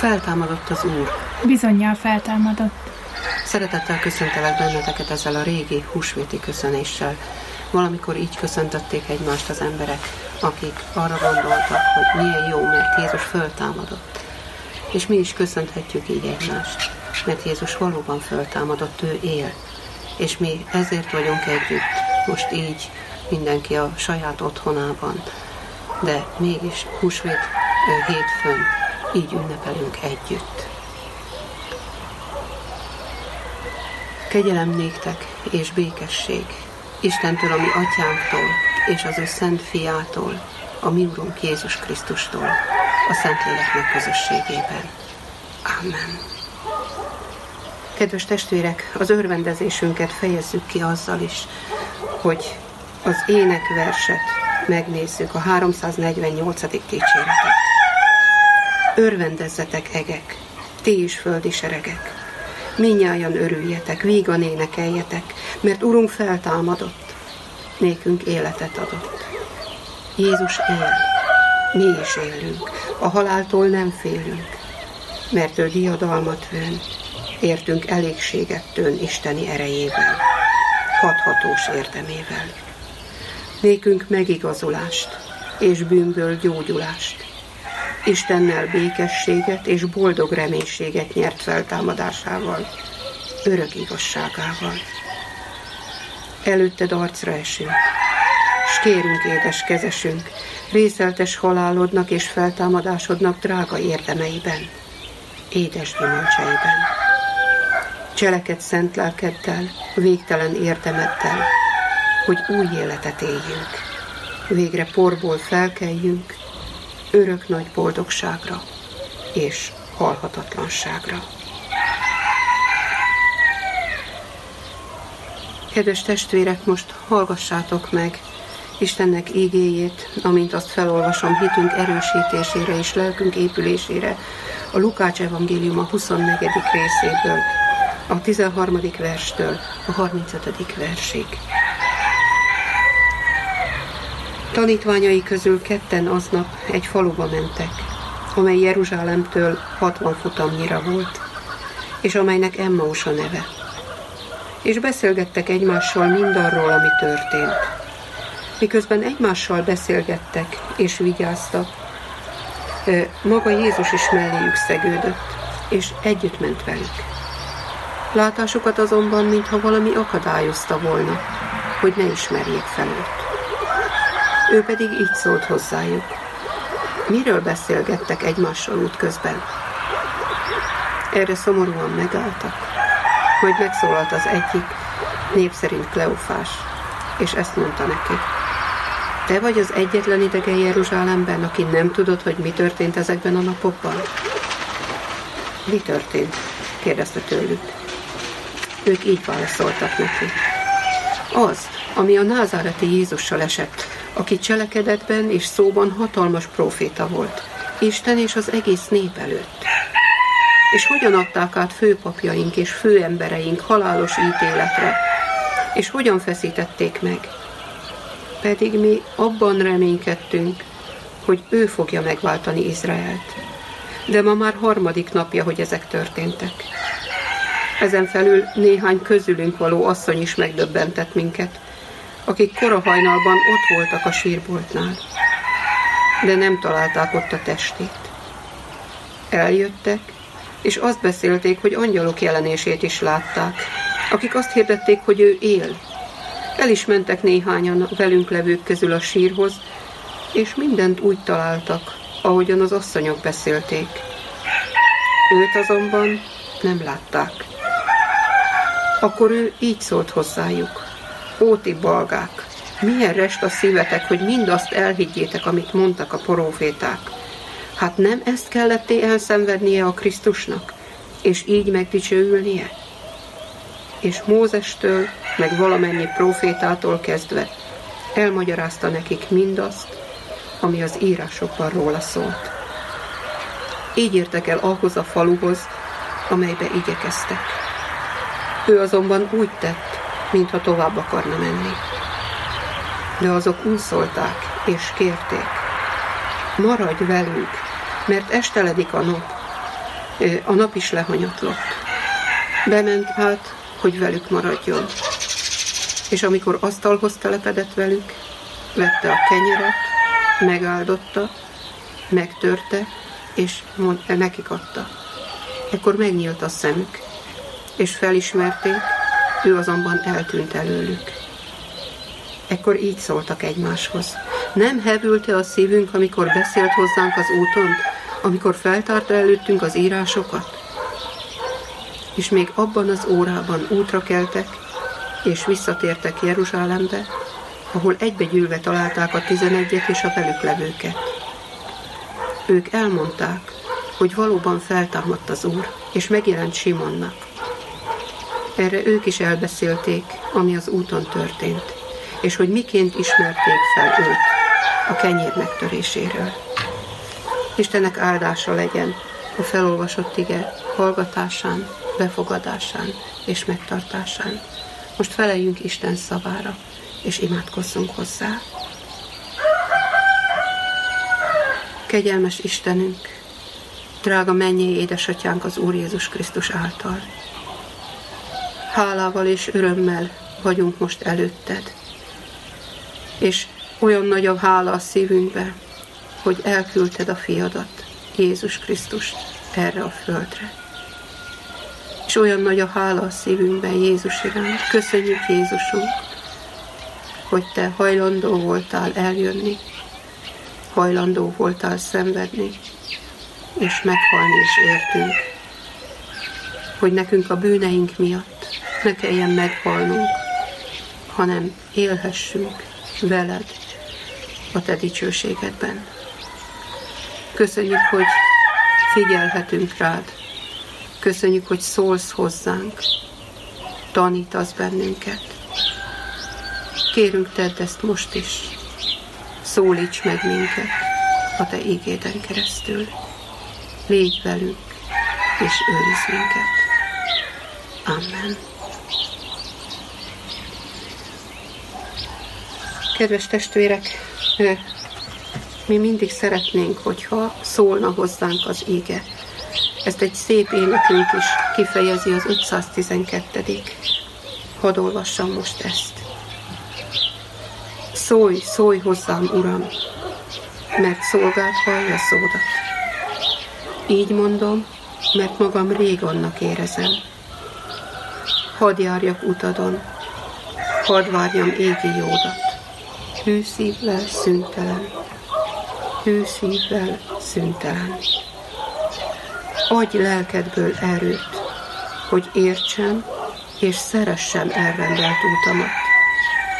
Feltámadott az Úr. Bizonyal feltámadott. Szeretettel köszöntelek benneteket ezzel a régi húsvéti köszönéssel. Valamikor így köszöntötték egymást az emberek, akik arra gondoltak, hogy milyen jó, mert Jézus föltámadott. És mi is köszönhetjük így egymást, mert Jézus valóban föltámadott, ő él. És mi ezért vagyunk együtt, most így mindenki a saját otthonában, de mégis húsvét hétfőn így ünnepelünk együtt. Kegyelem néktek és békesség Istentől, ami atyánktól, és az ő szent fiától, a mi Urunk Jézus Krisztustól, a Szentléleknek közösségében. Amen. Kedves testvérek, az örvendezésünket fejezzük ki azzal is, hogy az énekverset megnézzük, a 348. dicséretet. Örvendezzetek egek, ti is földi seregek, minnyáján örüljetek, vígan énekeljetek, mert Urunk feltámadott, nékünk életet adott. Jézus él, mi is élünk, a haláltól nem félünk, mert ő diadalmat vőn, értünk elégséget tőn Isteni erejével, hathatós érdemével. Nékünk megigazulást és bűnből gyógyulást, Istennel békességet és boldog reménységet nyert feltámadásával, örök igazságával. Előtted arcra esünk, s kérünk édes kezesünk, részeltes halálodnak és feltámadásodnak drága érdemeiben, édes gyümölcseiben. Cseleked szent lelkeddel, végtelen érdemeddel, hogy új életet éljünk. Végre porból felkeljünk, örök nagy boldogságra és halhatatlanságra. Kedves testvérek, most hallgassátok meg Istennek ígéjét, amint azt felolvasom hitünk erősítésére és lelkünk épülésére a Lukács evangélium a 24. részéből, a 13. verstől a 35. versig. Tanítványai közül ketten aznap egy faluba mentek, amely Jeruzsálemtől 60 futamnyira volt, és amelynek Emmaus a neve. És beszélgettek egymással mindarról, ami történt. Miközben egymással beszélgettek és vigyáztak, maga Jézus is melléjük szegődött, és együtt ment velük. Látásukat azonban, mintha valami akadályozta volna, hogy ne ismerjék fel őt. Ő pedig így szólt hozzájuk. Miről beszélgettek egymással útközben? Erre szomorúan megálltak, majd megszólalt az egyik, név szerint Kleofás, és ezt mondta neki. Te vagy az egyetlen idegen Jeruzsálemben, aki nem tudod, hogy mi történt ezekben a napokban? Mi történt? kérdezte tőlük. Ők így válaszoltak neki. Az, ami a názáreti Jézussal esett, aki cselekedetben és szóban hatalmas proféta volt, Isten és az egész nép előtt. És hogyan adták át főpapjaink és főembereink halálos ítéletre, és hogyan feszítették meg. Pedig mi abban reménykedtünk, hogy ő fogja megváltani Izraelt. De ma már harmadik napja, hogy ezek történtek. Ezen felül néhány közülünk való asszony is megdöbbentett minket, akik korahajnalban ott voltak a sírboltnál, de nem találták ott a testét. Eljöttek, és azt beszélték, hogy angyalok jelenését is látták, akik azt hirdették, hogy ő él. El is mentek néhányan velünk levők közül a sírhoz, és mindent úgy találtak, ahogyan az asszonyok beszélték. Őt azonban nem látták. Akkor ő így szólt hozzájuk. Óti balgák, milyen rest a szívetek, hogy mindazt elhiggyétek, amit mondtak a proféták. Hát nem ezt kelletté elszenvednie a Krisztusnak, és így megdicsőülnie? És Mózestől, meg valamennyi profétától kezdve elmagyarázta nekik mindazt, ami az írásokban róla szólt. Így értek el ahhoz a faluhoz, amelybe igyekeztek. Ő azonban úgy tett, mintha tovább akarna menni. De azok úszolták és kérték, maradj velünk, mert esteledik a nap, A nap is lehanyatlott. Bement hát, hogy velük maradjon. És amikor asztalhoz telepedett velük, vette a kenyeret, megáldotta, megtörte, és mond, nekik adta. Ekkor megnyílt a szemük, és felismerték, ő azonban eltűnt előlük. Ekkor így szóltak egymáshoz. Nem hevülte a szívünk, amikor beszélt hozzánk az úton, amikor feltárta előttünk az írásokat? És még abban az órában útra keltek, és visszatértek Jeruzsálembe, ahol egybegyűlve találták a tizenegyet és a velük levőket. Ők elmondták, hogy valóban feltámadt az Úr, és megjelent Simonnak. Erre ők is elbeszélték, ami az úton történt, és hogy miként ismerték fel őt a kenyér megtöréséről. Istennek áldása legyen a felolvasott ige hallgatásán, befogadásán és megtartásán. Most feleljünk Isten szavára, és imádkozzunk hozzá. Kegyelmes Istenünk, drága mennyi édesatyánk az Úr Jézus Krisztus által. Hálával és örömmel vagyunk most előtted, és olyan nagy a hála a szívünkbe, hogy elküldted a fiadat, Jézus Krisztust erre a földre. És olyan nagy a hála a szívünkben Jézus iránt. Köszönjük Jézusunk, hogy te hajlandó voltál eljönni, hajlandó voltál szenvedni, és meghalni is értünk. Hogy nekünk a bűneink miatt ne kelljen meghalnunk, hanem élhessünk veled a te dicsőségedben. Köszönjük, hogy figyelhetünk rád. Köszönjük, hogy szólsz hozzánk, tanítasz bennünket. Kérünk, tedd ezt most is. Szólíts meg minket a Te ígéden keresztül. Légy velünk, és őriz minket. Amen. Kedves testvérek, mi mindig szeretnénk, hogyha szólna hozzánk az ége. Ezt egy szép énekünk is kifejezi az 512. Hadd olvassam most ezt. Szólj, szólj hozzám, Uram, mert szolgált hallja szódat. Így mondom, mert magam rég annak érezem. Hadd járjak utadon, hadd várjam égi jódat, hű szívvel szüntelen hű szívvel szüntelen. Adj lelkedből erőt, hogy értsem és szeressem elrendelt útamat,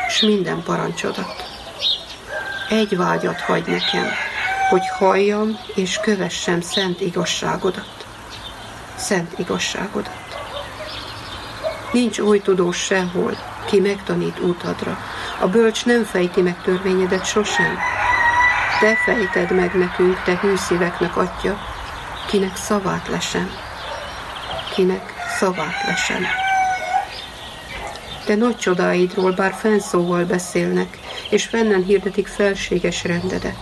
és minden parancsodat. Egy vágyat hagy nekem, hogy halljam és kövessem szent igazságodat. Szent igazságodat. Nincs oly tudós sehol, ki megtanít útadra. A bölcs nem fejti meg törvényedet sosem, te fejted meg nekünk, te hűszíveknek atya, kinek szavát lesem, kinek szavát lesem. Te nagy csodáidról bár fennszóval beszélnek, és fennen hirdetik felséges rendedet.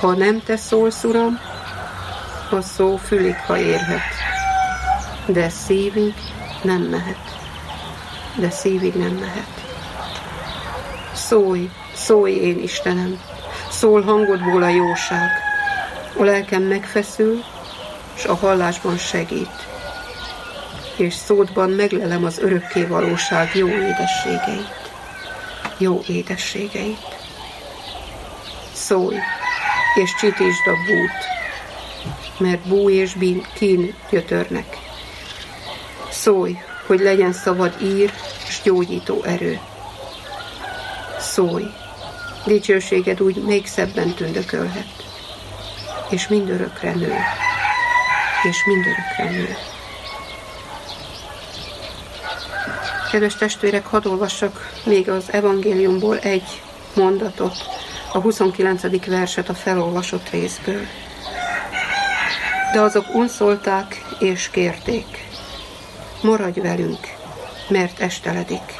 Ha nem te szólsz, Uram, a szó fülig, ha érhet, de szívig nem mehet. De szívig nem mehet. Szólj, szólj én, Istenem, Szól hangodból a jóság. A lelkem megfeszül, és a hallásban segít. És szódban meglelem az örökké valóság jó édességeit. Jó édességeit. Szólj, és csitítsd a bút, mert bú és bín kín gyötörnek. Szólj, hogy legyen szabad ír és gyógyító erő. Szólj, dicsőséged úgy még szebben tündökölhet, és mindörökre nő, és mindörökre nő. Kedves testvérek, hadd olvassak még az evangéliumból egy mondatot, a 29. verset a felolvasott részből. De azok unszolták és kérték, maradj velünk, mert esteledik,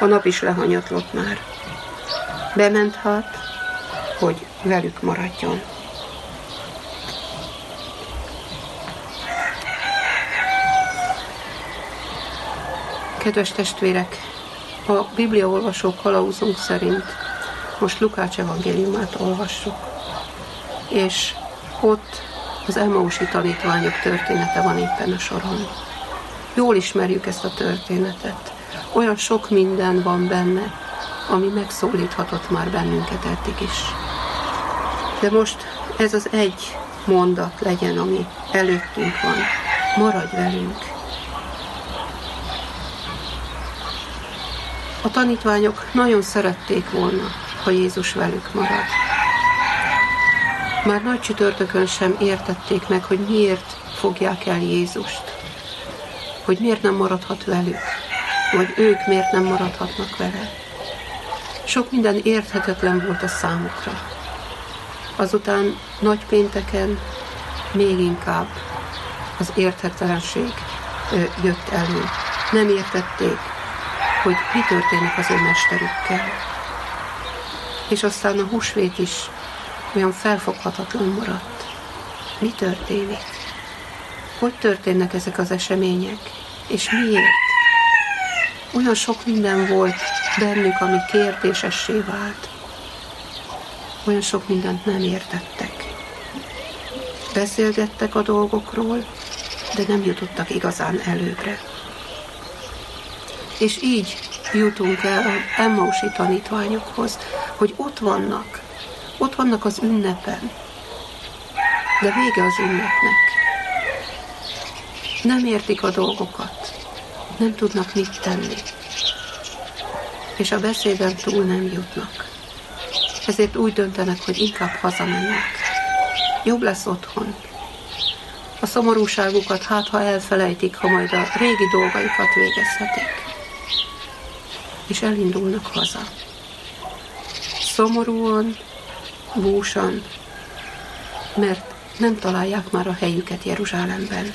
a nap is lehanyatlott már bementhat, hogy velük maradjon. Kedves testvérek, a Biblia bibliaolvasó kalauzunk szerint most Lukács evangéliumát olvassuk, és ott az Emmausi tanítványok története van éppen a soron. Jól ismerjük ezt a történetet. Olyan sok minden van benne, ami megszólíthatott már bennünket eddig is. De most ez az egy mondat legyen, ami előttünk van. Maradj velünk! A tanítványok nagyon szerették volna, ha Jézus velük marad. Már nagy csütörtökön sem értették meg, hogy miért fogják el Jézust, hogy miért nem maradhat velük, vagy ők miért nem maradhatnak vele. Sok minden érthetetlen volt a számukra. Azután nagy pénteken még inkább az érthetetlenség jött elő. Nem értették, hogy mi történik az ő mesterükkel. És aztán a húsvét is olyan felfoghatatlan maradt. Mi történik? Hogy történnek ezek az események? És miért? Olyan sok minden volt bennük, ami kérdésessé vált. Olyan sok mindent nem értettek. Beszélgettek a dolgokról, de nem jutottak igazán előbbre. És így jutunk el a Emmausi tanítványokhoz, hogy ott vannak, ott vannak az ünnepen, de vége az ünnepnek. Nem értik a dolgokat, nem tudnak mit tenni, és a beszéden túl nem jutnak. Ezért úgy döntenek, hogy inkább hazamennek. Jobb lesz otthon. A szomorúságukat hát, ha elfelejtik, ha majd a régi dolgaikat végezhetik. És elindulnak haza. Szomorúan, búsan, mert nem találják már a helyüket Jeruzsálemben.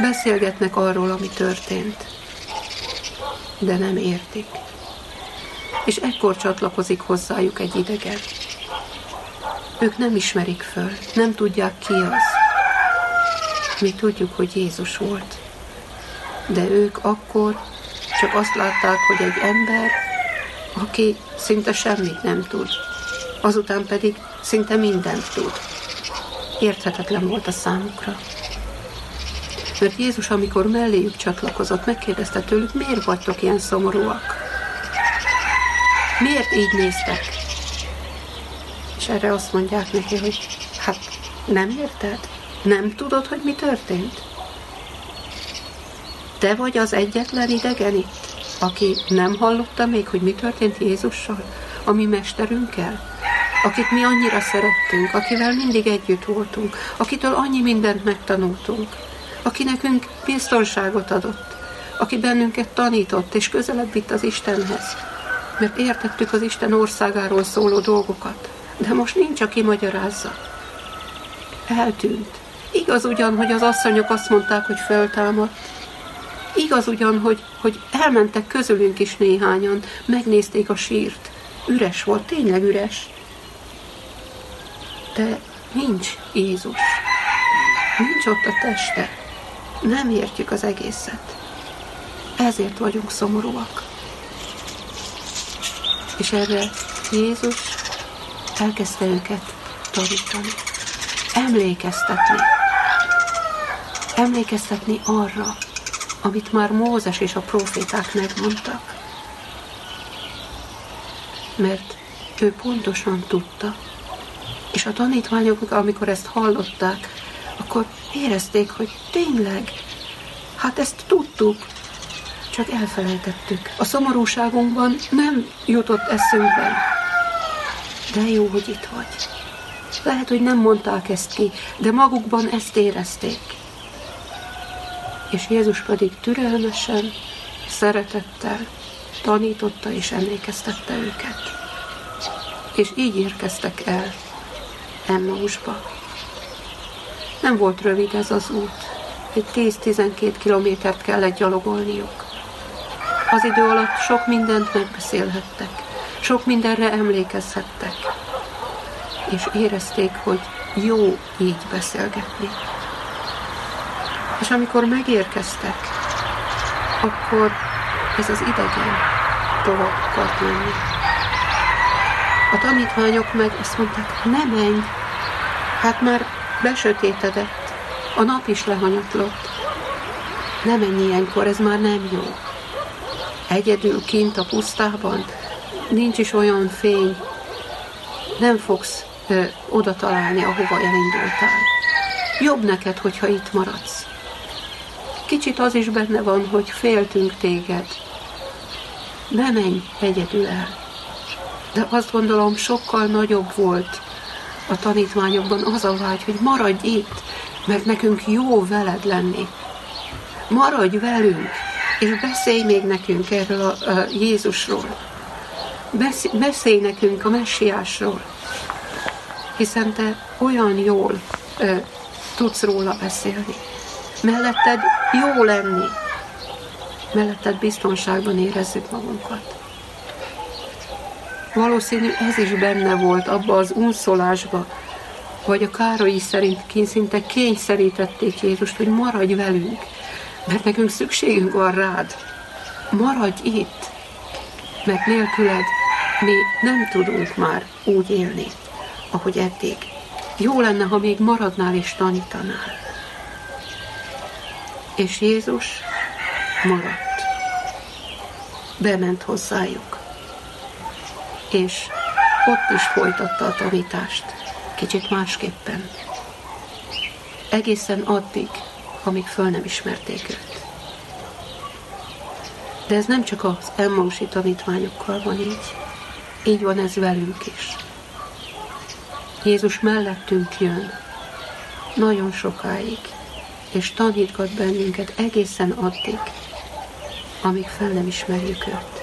Beszélgetnek arról, ami történt, de nem értik. És ekkor csatlakozik hozzájuk egy idegen. Ők nem ismerik föl, nem tudják ki az. Mi tudjuk, hogy Jézus volt. De ők akkor csak azt látták, hogy egy ember, aki szinte semmit nem tud, azután pedig szinte mindent tud. Érthetetlen volt a számukra. Mert Jézus, amikor melléjük csatlakozott, megkérdezte tőlük, miért vagytok ilyen szomorúak? Miért így néztek? És erre azt mondják neki, hogy hát nem érted? Nem tudod, hogy mi történt? Te vagy az egyetlen idegen itt, aki nem hallotta még, hogy mi történt Jézussal, a mi mesterünkkel, akit mi annyira szerettünk, akivel mindig együtt voltunk, akitől annyi mindent megtanultunk, aki nekünk biztonságot adott, aki bennünket tanított és közelebb vitt az Istenhez, mert értettük az Isten országáról szóló dolgokat, de most nincs, aki magyarázza. Eltűnt. Igaz ugyan, hogy az asszonyok azt mondták, hogy föltámadt, Igaz ugyan, hogy, hogy elmentek közülünk is néhányan, megnézték a sírt. Üres volt, tényleg üres. De nincs Jézus. Nincs ott a teste. Nem értjük az egészet. Ezért vagyunk szomorúak. És erre Jézus elkezdte őket tanítani. Emlékeztetni. Emlékeztetni arra, amit már Mózes és a proféták megmondtak. Mert ő pontosan tudta. És a tanítványok, amikor ezt hallották, akkor érezték, hogy tényleg, hát ezt tudtuk, csak elfelejtettük. A szomorúságunkban nem jutott eszünkbe. De jó, hogy itt vagy. Lehet, hogy nem mondták ezt ki, de magukban ezt érezték és Jézus pedig türelmesen, szeretettel tanította és emlékeztette őket. És így érkeztek el Emmausba. Nem volt rövid ez az út, egy 10-12 kilométert kellett gyalogolniuk. Az idő alatt sok mindent megbeszélhettek, sok mindenre emlékezhettek, és érezték, hogy jó így beszélgetni. És amikor megérkeztek, akkor ez az idegen tovább akart menni. A tanítványok meg azt mondták, ne menj, hát már besötétedett, a nap is lehanyatlott. Ne menj ilyenkor, ez már nem jó. Egyedül kint a pusztában, nincs is olyan fény, nem fogsz ö, oda találni, ahova elindultál. Jobb neked, hogyha itt maradsz. Kicsit az is benne van, hogy féltünk téged. Ne menj egyedül el. De azt gondolom, sokkal nagyobb volt a tanítványokban az a vágy, hogy maradj itt, mert nekünk jó veled lenni. Maradj velünk, és beszélj még nekünk erről a, a Jézusról. Beszélj, beszélj nekünk a messiásról, hiszen te olyan jól ö, tudsz róla beszélni. Melletted jó lenni, melletted biztonságban érezzük magunkat. Valószínű ez is benne volt abba az unszolásba, vagy a Károlyi szerint szinte kényszerítették Jézust, hogy maradj velünk, mert nekünk szükségünk van rád. Maradj itt, mert nélküled mi nem tudunk már úgy élni, ahogy eddig. Jó lenne, ha még maradnál és tanítanál. És Jézus maradt. Bement hozzájuk. És ott is folytatta a tanítást, kicsit másképpen. Egészen addig, amíg föl nem ismerték őt. De ez nem csak az Emmausi tanítványokkal van így, így van ez velünk is. Jézus mellettünk jön, nagyon sokáig, és tanítgat bennünket egészen addig, amíg fel nem ismerjük őt.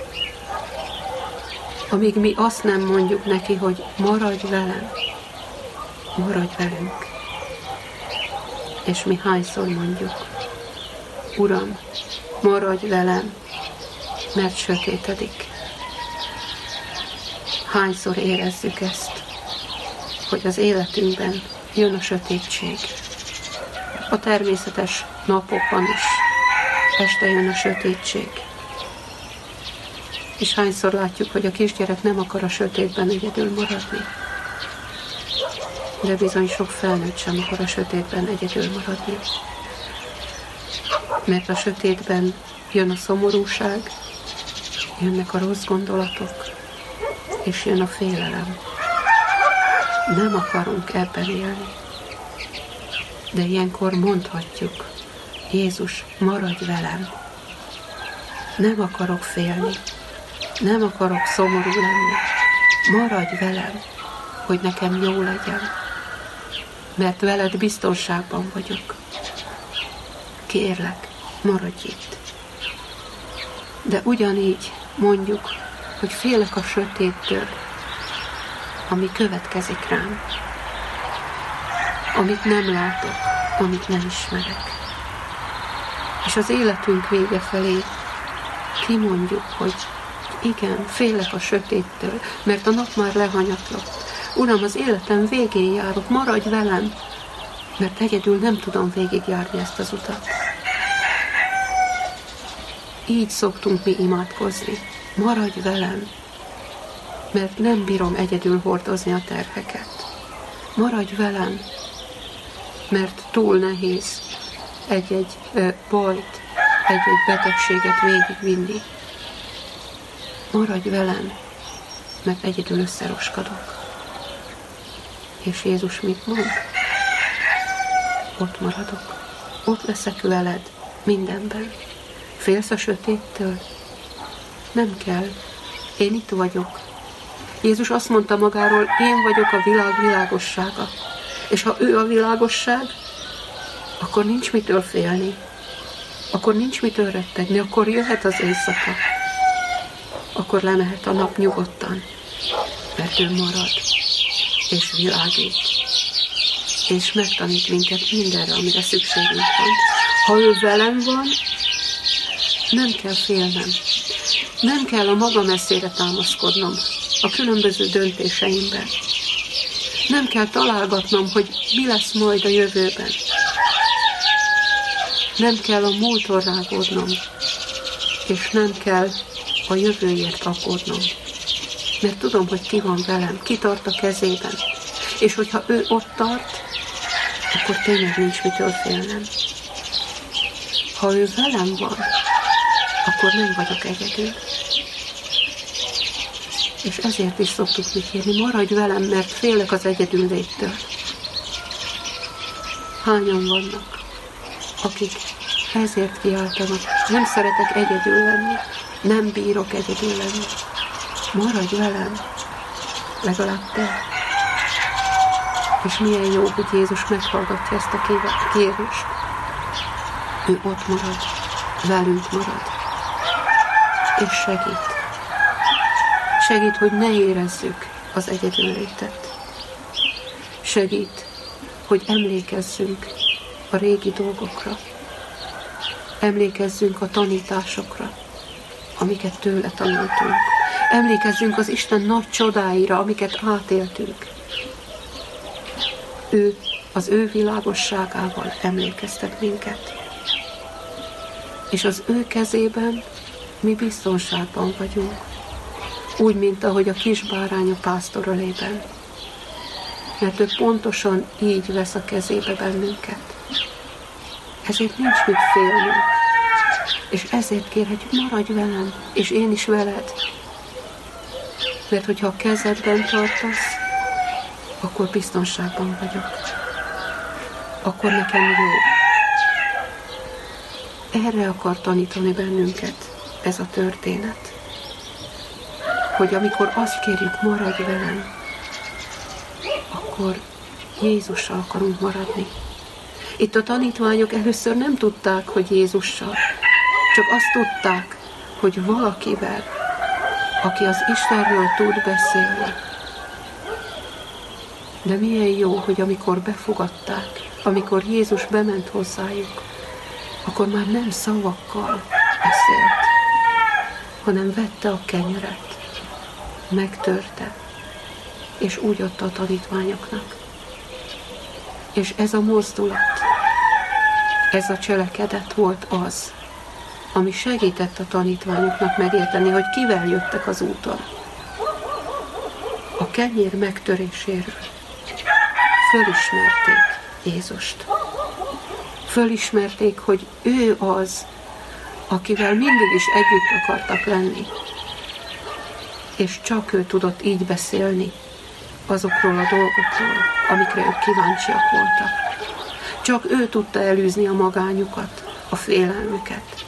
Amíg mi azt nem mondjuk neki, hogy maradj velem, maradj velünk. És mi hányszor mondjuk, Uram, maradj velem, mert sötétedik. Hányszor érezzük ezt, hogy az életünkben jön a sötétség. A természetes napokban is este jön a sötétség. És hányszor látjuk, hogy a kisgyerek nem akar a sötétben egyedül maradni. De bizony sok felnőtt sem akar a sötétben egyedül maradni. Mert a sötétben jön a szomorúság, jönnek a rossz gondolatok, és jön a félelem. Nem akarunk ebben élni. De ilyenkor mondhatjuk, Jézus, maradj velem. Nem akarok félni, nem akarok szomorú lenni. Maradj velem, hogy nekem jó legyen, mert veled biztonságban vagyok. Kérlek, maradj itt. De ugyanígy mondjuk, hogy félek a sötéttől, ami következik rám, amit nem látok, amit nem ismerek. És az életünk vége felé kimondjuk, hogy igen, félek a sötéttől, mert a nap már lehanyatlott. Uram, az életem végén járok, maradj velem, mert egyedül nem tudom végigjárni ezt az utat. Így szoktunk mi imádkozni. Maradj velem, mert nem bírom egyedül hordozni a terheket. Maradj velem, mert túl nehéz egy-egy bajt, egy-egy betegséget végigvinni. Maradj velem, mert egyedül összeroskadok. És Jézus mit mond? Ott maradok. Ott leszek veled mindenben. Félsz a sötéttől? Nem kell. Én itt vagyok. Jézus azt mondta magáról, én vagyok a világ világossága. És ha ő a világosság, akkor nincs mitől félni. Akkor nincs mitől rettegni, akkor jöhet az éjszaka. Akkor lemehet a nap nyugodtan, mert ő marad, és világít, és megtanít minket mindenre, amire szükségünk van. Ha ő velem van, nem kell félnem. Nem kell a maga messzére támaszkodnom a különböző döntéseimben. Nem kell találgatnom, hogy mi lesz majd a jövőben. Nem kell a múlton rágódnom, és nem kell a jövőért aggódnom. Mert tudom, hogy ki van velem, ki tart a kezében. És hogyha ő ott tart, akkor tényleg nincs mitől félnem. Ha ő velem van, akkor nem vagyok egyedül. És ezért is szoktuk mi kérni, maradj velem, mert félek az egyedül léttől. Hányan vannak, akik ezért kiáltanak, nem szeretek egyedül lenni, nem bírok egyedül lenni. Maradj velem, legalább te. És milyen jó, hogy Jézus meghallgatja ezt a kérést. Ő ott marad, velünk marad, és segít. Segít, hogy ne érezzük az egyedüllétet. Segít, hogy emlékezzünk a régi dolgokra. Emlékezzünk a tanításokra, amiket tőle tanultunk. Emlékezzünk az Isten nagy csodáira, amiket átéltünk. Ő az ő világosságával emlékeztet minket. És az ő kezében mi biztonságban vagyunk. Úgy, mint ahogy a kis bárány a pásztor ölében. Mert ő pontosan így vesz a kezébe bennünket. Ezért nincs mit félnünk. És ezért kérhetjük, maradj velem, és én is veled. Mert hogyha a kezedben tartasz, akkor biztonságban vagyok. Akkor nekem jó. Erre akar tanítani bennünket ez a történet. Hogy amikor azt kérjük, maradj velem, akkor Jézussal akarunk maradni. Itt a tanítványok először nem tudták, hogy Jézussal, csak azt tudták, hogy valakivel, aki az Istenről tud beszélni. De milyen jó, hogy amikor befogadták, amikor Jézus bement hozzájuk, akkor már nem szavakkal beszélt, hanem vette a kenyeret, megtörte, és úgy adta a tanítványoknak. És ez a mozdulat, ez a cselekedet volt az, ami segített a tanítványoknak megérteni, hogy kivel jöttek az úton. A kenyér megtöréséről fölismerték Jézust. Fölismerték, hogy ő az, akivel mindig is együtt akartak lenni. És csak ő tudott így beszélni azokról a dolgokról, amikre ők kíváncsiak voltak. Csak ő tudta elűzni a magányukat, a félelmüket.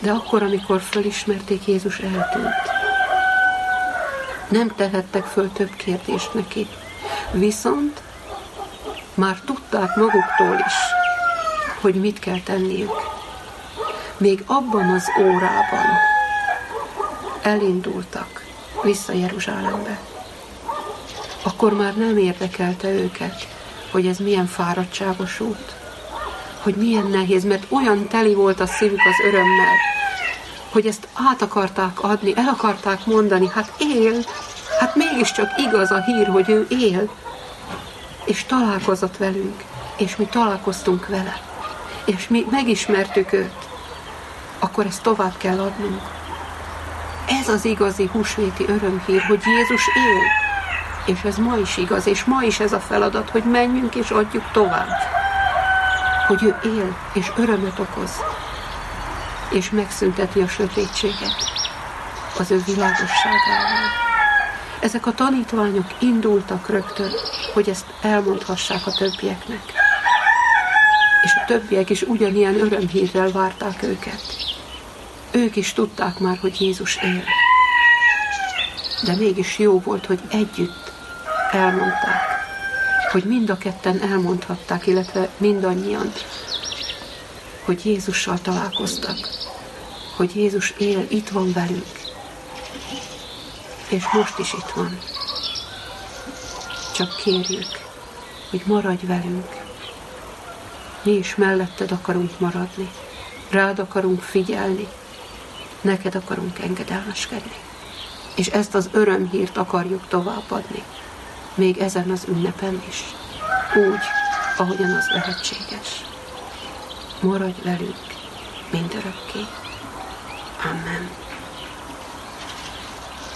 De akkor, amikor fölismerték, Jézus eltűnt. Nem tehettek föl több kérdést neki. Viszont már tudták maguktól is, hogy mit kell tenniük. Még abban az órában elindultak vissza Jeruzsálembe. Akkor már nem érdekelte őket, hogy ez milyen fáradtságos út, hogy milyen nehéz, mert olyan teli volt a szívük az örömmel, hogy ezt át akarták adni, el akarták mondani, hát él, hát mégiscsak igaz a hír, hogy ő él, és találkozott velünk, és mi találkoztunk vele, és mi megismertük őt, akkor ezt tovább kell adnunk. Ez az igazi húsvéti örömhír, hogy Jézus él, és ez ma is igaz, és ma is ez a feladat, hogy menjünk és adjuk tovább. Hogy ő él, és örömet okoz, és megszünteti a sötétséget az ő világosságával. Ezek a tanítványok indultak rögtön, hogy ezt elmondhassák a többieknek. És a többiek is ugyanilyen örömhírrel várták őket. Ők is tudták már, hogy Jézus él. De mégis jó volt, hogy együtt elmondták, hogy mind a ketten elmondhatták, illetve mindannyian, hogy Jézussal találkoztak, hogy Jézus él, itt van velünk, és most is itt van. Csak kérjük, hogy maradj velünk. Mi is melletted akarunk maradni, rád akarunk figyelni, neked akarunk engedelmeskedni. És ezt az örömhírt akarjuk továbbadni még ezen az ünnepen is, úgy, ahogyan az lehetséges. Maradj velünk mindörökké. Amen.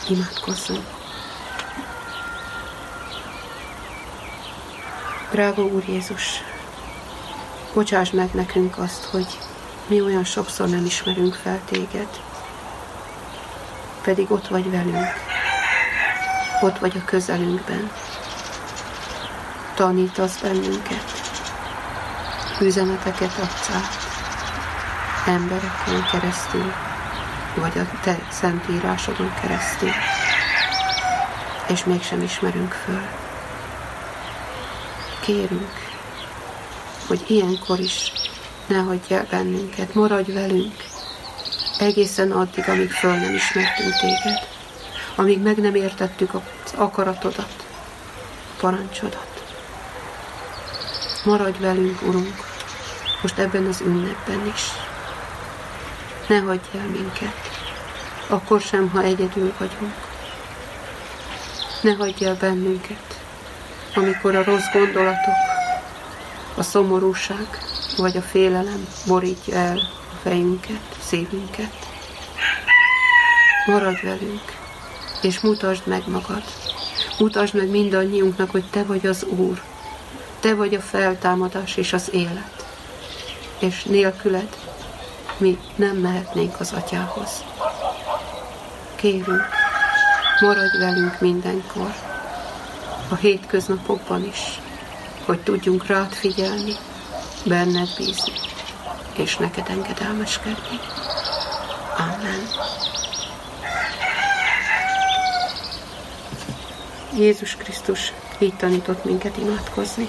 Imádkozzunk. Drága Úr Jézus, bocsáss meg nekünk azt, hogy mi olyan sokszor nem ismerünk fel téged, pedig ott vagy velünk, ott vagy a közelünkben. Tanítasz bennünket, üzeneteket adsz át, embereken keresztül, vagy a te szentírásodon keresztül, és mégsem ismerünk föl. Kérünk, hogy ilyenkor is ne hagyj el bennünket, maradj velünk, egészen addig, amíg föl nem ismertünk téged, amíg meg nem értettük az akaratodat, parancsodat. Maradj velünk, Urunk, most ebben az ünnepben is. Ne hagyj el minket, akkor sem, ha egyedül vagyunk. Ne hagyj el bennünket, amikor a rossz gondolatok, a szomorúság vagy a félelem borítja el a fejünket, szívünket. Maradj velünk, és mutasd meg magad. Mutasd meg mindannyiunknak, hogy Te vagy az Úr. Te vagy a feltámadás és az élet. És nélküled mi nem mehetnénk az Atyához. Kérünk, maradj velünk mindenkor, a hétköznapokban is, hogy tudjunk rád figyelni, benned bízni, és neked engedelmeskedni. Amen. Jézus Krisztus így tanított minket imádkozni.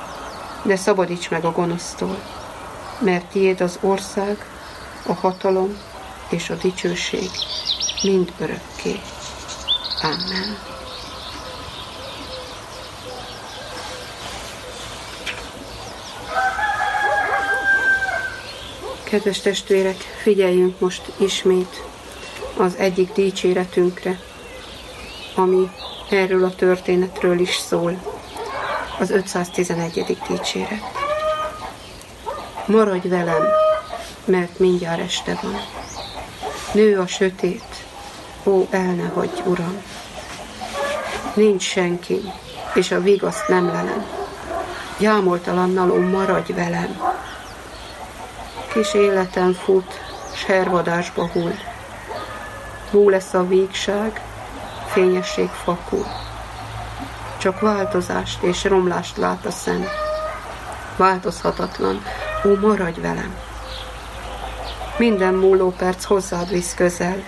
de szabadíts meg a gonosztól, mert tiéd az ország, a hatalom és a dicsőség mind örökké. Amen. Kedves testvérek, figyeljünk most ismét az egyik dicséretünkre, ami erről a történetről is szól, az 511. dicséret. Maradj velem, mert mindjárt este van. Nő a sötét, ó, el ne hagyj, Uram. Nincs senki, és a vigaszt nem lelem. Jámoltalannal, ó, maradj velem. Kis életem fut, s hervadásba hull. Hú lesz a végság, fényesség fakul. Csak változást és romlást lát a szem. Változhatatlan, ó, maradj velem! Minden múló perc hozzád visz közel,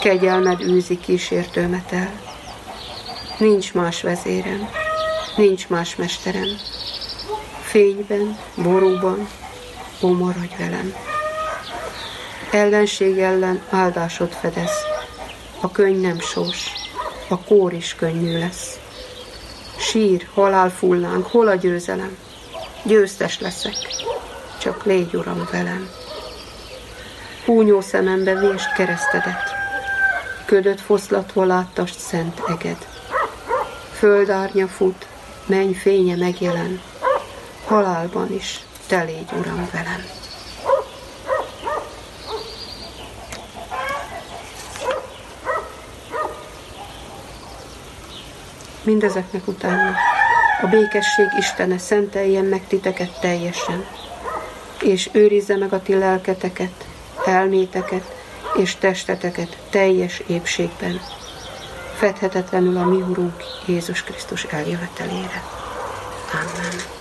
kegyelmed űzi kísértőmet el. Nincs más vezérem, nincs más mesterem. Fényben, borúban, ó, maradj velem! Ellenség ellen áldásod fedez, a könyv nem sós, a kór is könnyű lesz. Sír, halál fullánk, hol a győzelem? Győztes leszek, csak légy, Uram, velem. Húnyó szemembe vést keresztedet, ködött foszlatva láttast szent eged. Földárnya fut, menny fénye megjelen, halálban is te légy, Uram, velem. Mindezeknek utána a békesség Istene szenteljen meg titeket teljesen, és őrizze meg a ti lelketeket, elméteket és testeteket teljes épségben, fedhetetlenül a mi Urunk Jézus Krisztus eljövetelére. Amen.